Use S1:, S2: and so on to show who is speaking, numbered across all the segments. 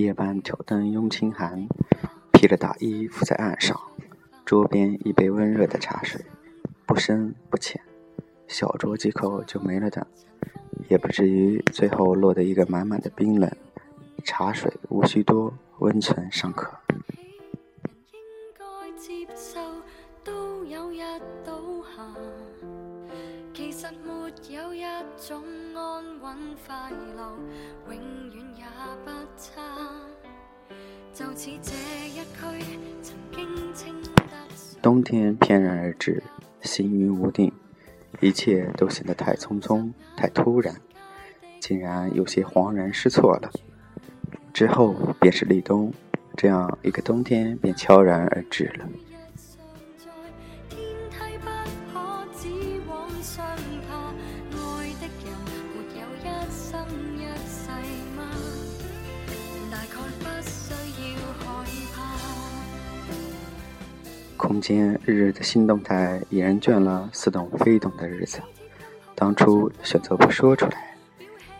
S1: 夜半挑灯拥清寒，披着大衣伏在岸上，桌边一杯温热的茶水，不深不浅，小酌几口就没了的，也不至于最后落得一个满满的冰冷。茶水无需多，温存尚可。冬天翩然而至，行云无定，一切都显得太匆匆、太突然，竟然有些恍然失措了。之后便是立冬，这样一个冬天便悄然而至了。空间日日的新动态，已然倦了似懂非懂的日子。当初选择不说出来，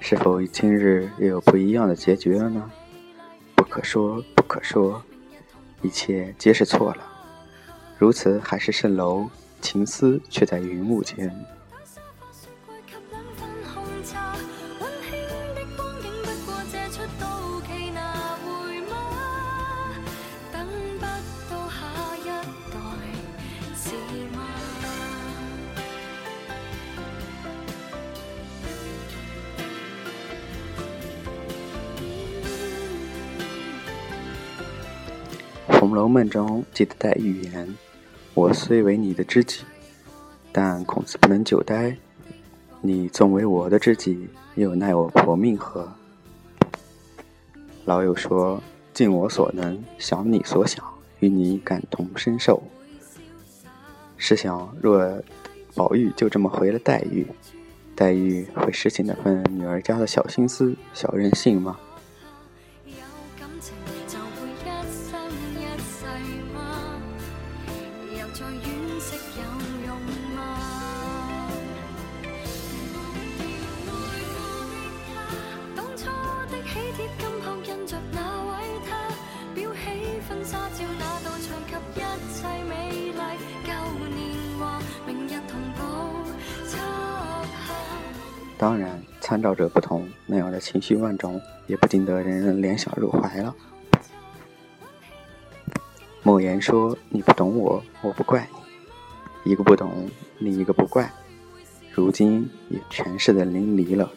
S1: 是否与今日也有不一样的结局了呢？不可说，不可说，一切皆是错了。如此海市蜃楼，情思却在云雾间。《红楼梦》中记得黛玉言：“我虽为你的知己，但孔子不能久待。你纵为我的知己，又奈我婆命何？”老友说：“尽我所能，想你所想，与你感同身受。”试想，若宝玉就这么回了黛玉，黛玉会拾起那份女儿家的小心思、小任性吗？当然，参照者不同，那样的情绪万种，也不禁得人人联想入怀了。莫言说：“你不懂我，我不怪你。一个不懂，另一个不怪。如今也诠释的淋漓了。”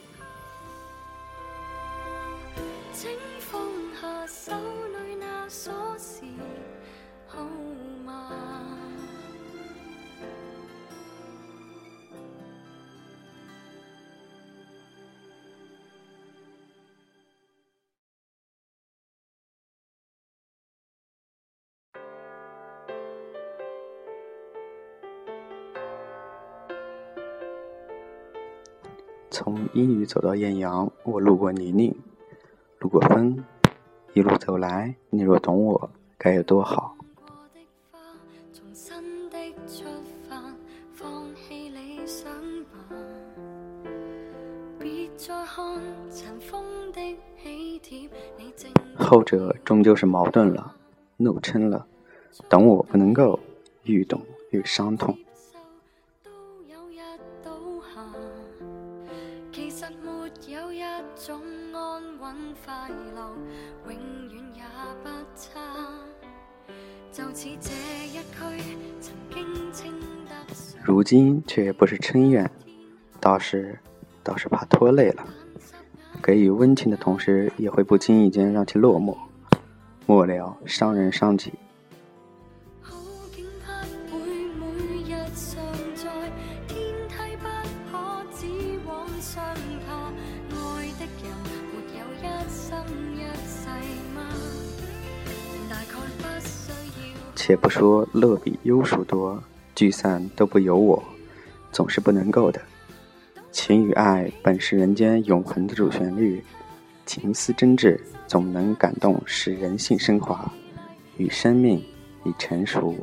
S1: 从阴雨走到艳阳，我路过泥泞，路过风，一路走来，你若懂我，该有多好。后者终究是矛盾了，怒嗔了，懂我不能够，愈懂愈伤痛。如今却不是称怨，倒是倒是怕拖累了。给予温情的同时，也会不经意间让其落寞，末了伤人伤己。且不说乐比忧数多，聚散都不由我，总是不能够的。情与爱本是人间永恒的主旋律，情思真挚，总能感动，使人性升华，与生命已成熟。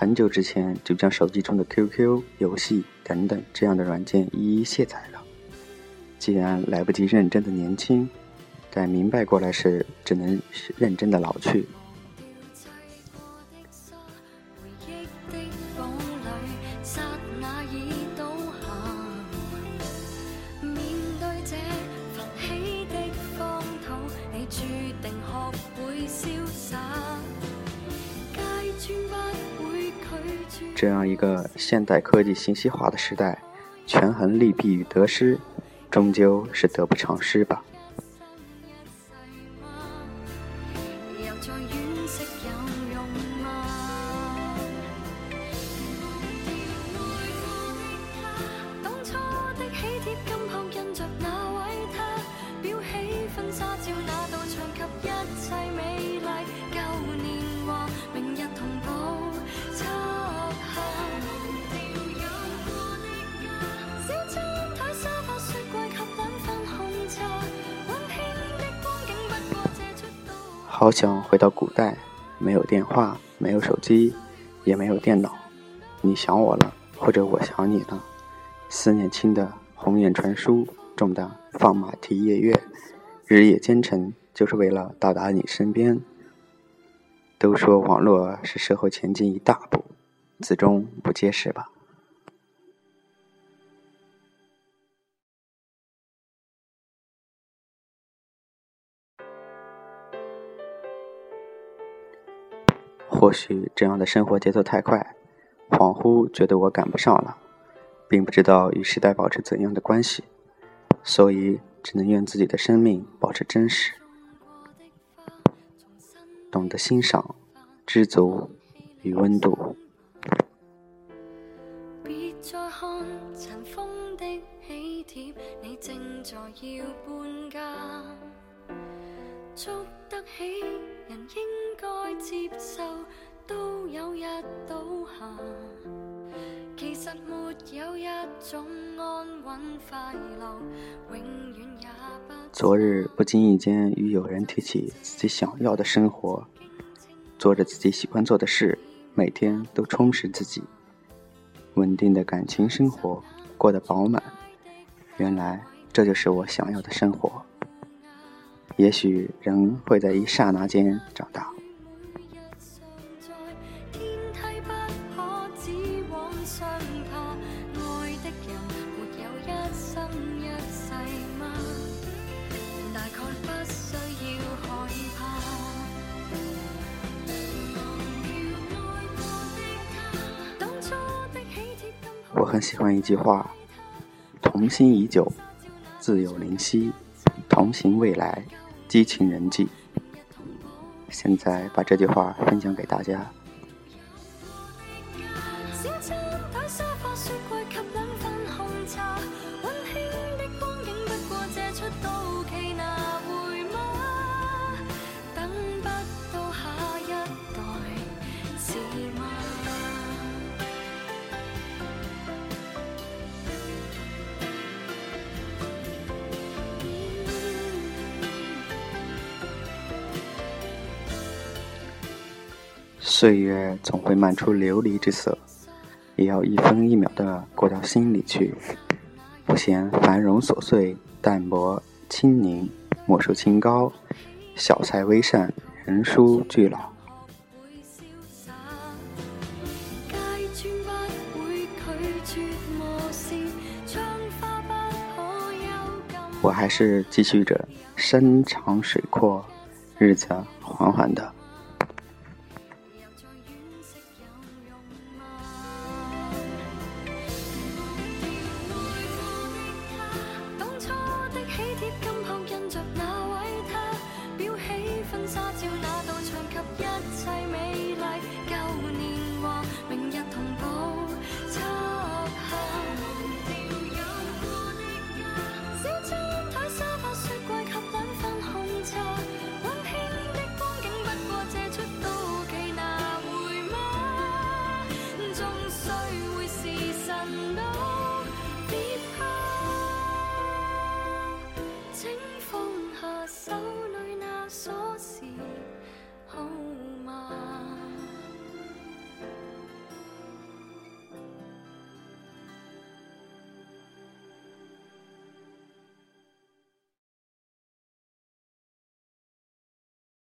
S1: 很久之前就将手机中的 QQ、游戏等等这样的软件一一卸载了。既然来不及认真的年轻，待明白过来时，只能认真的老去。这样一个现代科技信息化的时代，权衡利弊与得失，终究是得不偿失吧。好想回到古代，没有电话，没有手机，也没有电脑。你想我了，或者我想你了。思念轻的鸿雁传书，重的放马蹄夜月，日夜兼程，就是为了到达你身边。都说网络是社会前进一大步，此中不揭示吧。或许这样的生活节奏太快，恍惚觉得我赶不上了，并不知道与时代保持怎样的关系，所以只能愿自己的生命保持真实，懂得欣赏、知足与温度。别再看尘封的喜帖，你正在要搬家，捉得起人应。接受都有日倒下，其实没有一种安稳快乐，永远也不。昨日不经意间与友人提起自己想要的生活，做着自己喜欢做的事，每天都充实自己，稳定的感情生活过得饱满。原来这就是我想要的生活。也许人会在一刹那间长大。我很喜欢一句话：“同心已久，自有灵犀；同行未来，激情人际。”现在把这句话分享给大家。岁月总会漫出琉璃之色，也要一分一秒的过到心里去。不嫌繁荣琐碎，淡泊清宁，莫说清高，小菜微善，人疏俱老。我还是继续着，山长水阔，日子缓缓的。